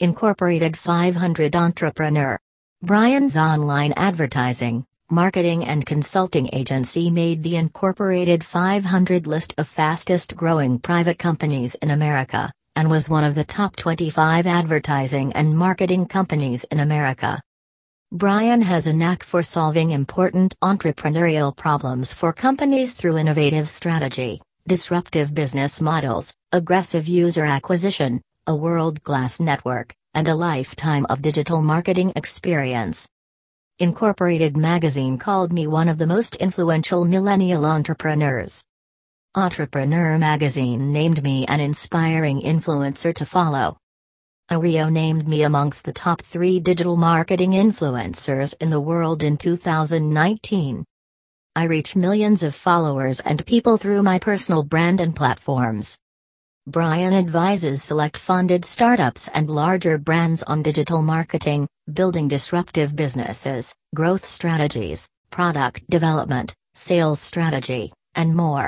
Incorporated 500 entrepreneur. Brian's online advertising, marketing and consulting agency made the Incorporated 500 list of fastest growing private companies in America, and was one of the top 25 advertising and marketing companies in America. Brian has a knack for solving important entrepreneurial problems for companies through innovative strategy, disruptive business models, aggressive user acquisition, a world class network, and a lifetime of digital marketing experience. Incorporated magazine called me one of the most influential millennial entrepreneurs. Entrepreneur magazine named me an inspiring influencer to follow. Ario named me amongst the top three digital marketing influencers in the world in 2019. I reach millions of followers and people through my personal brand and platforms. Brian advises select funded startups and larger brands on digital marketing, building disruptive businesses, growth strategies, product development, sales strategy, and more.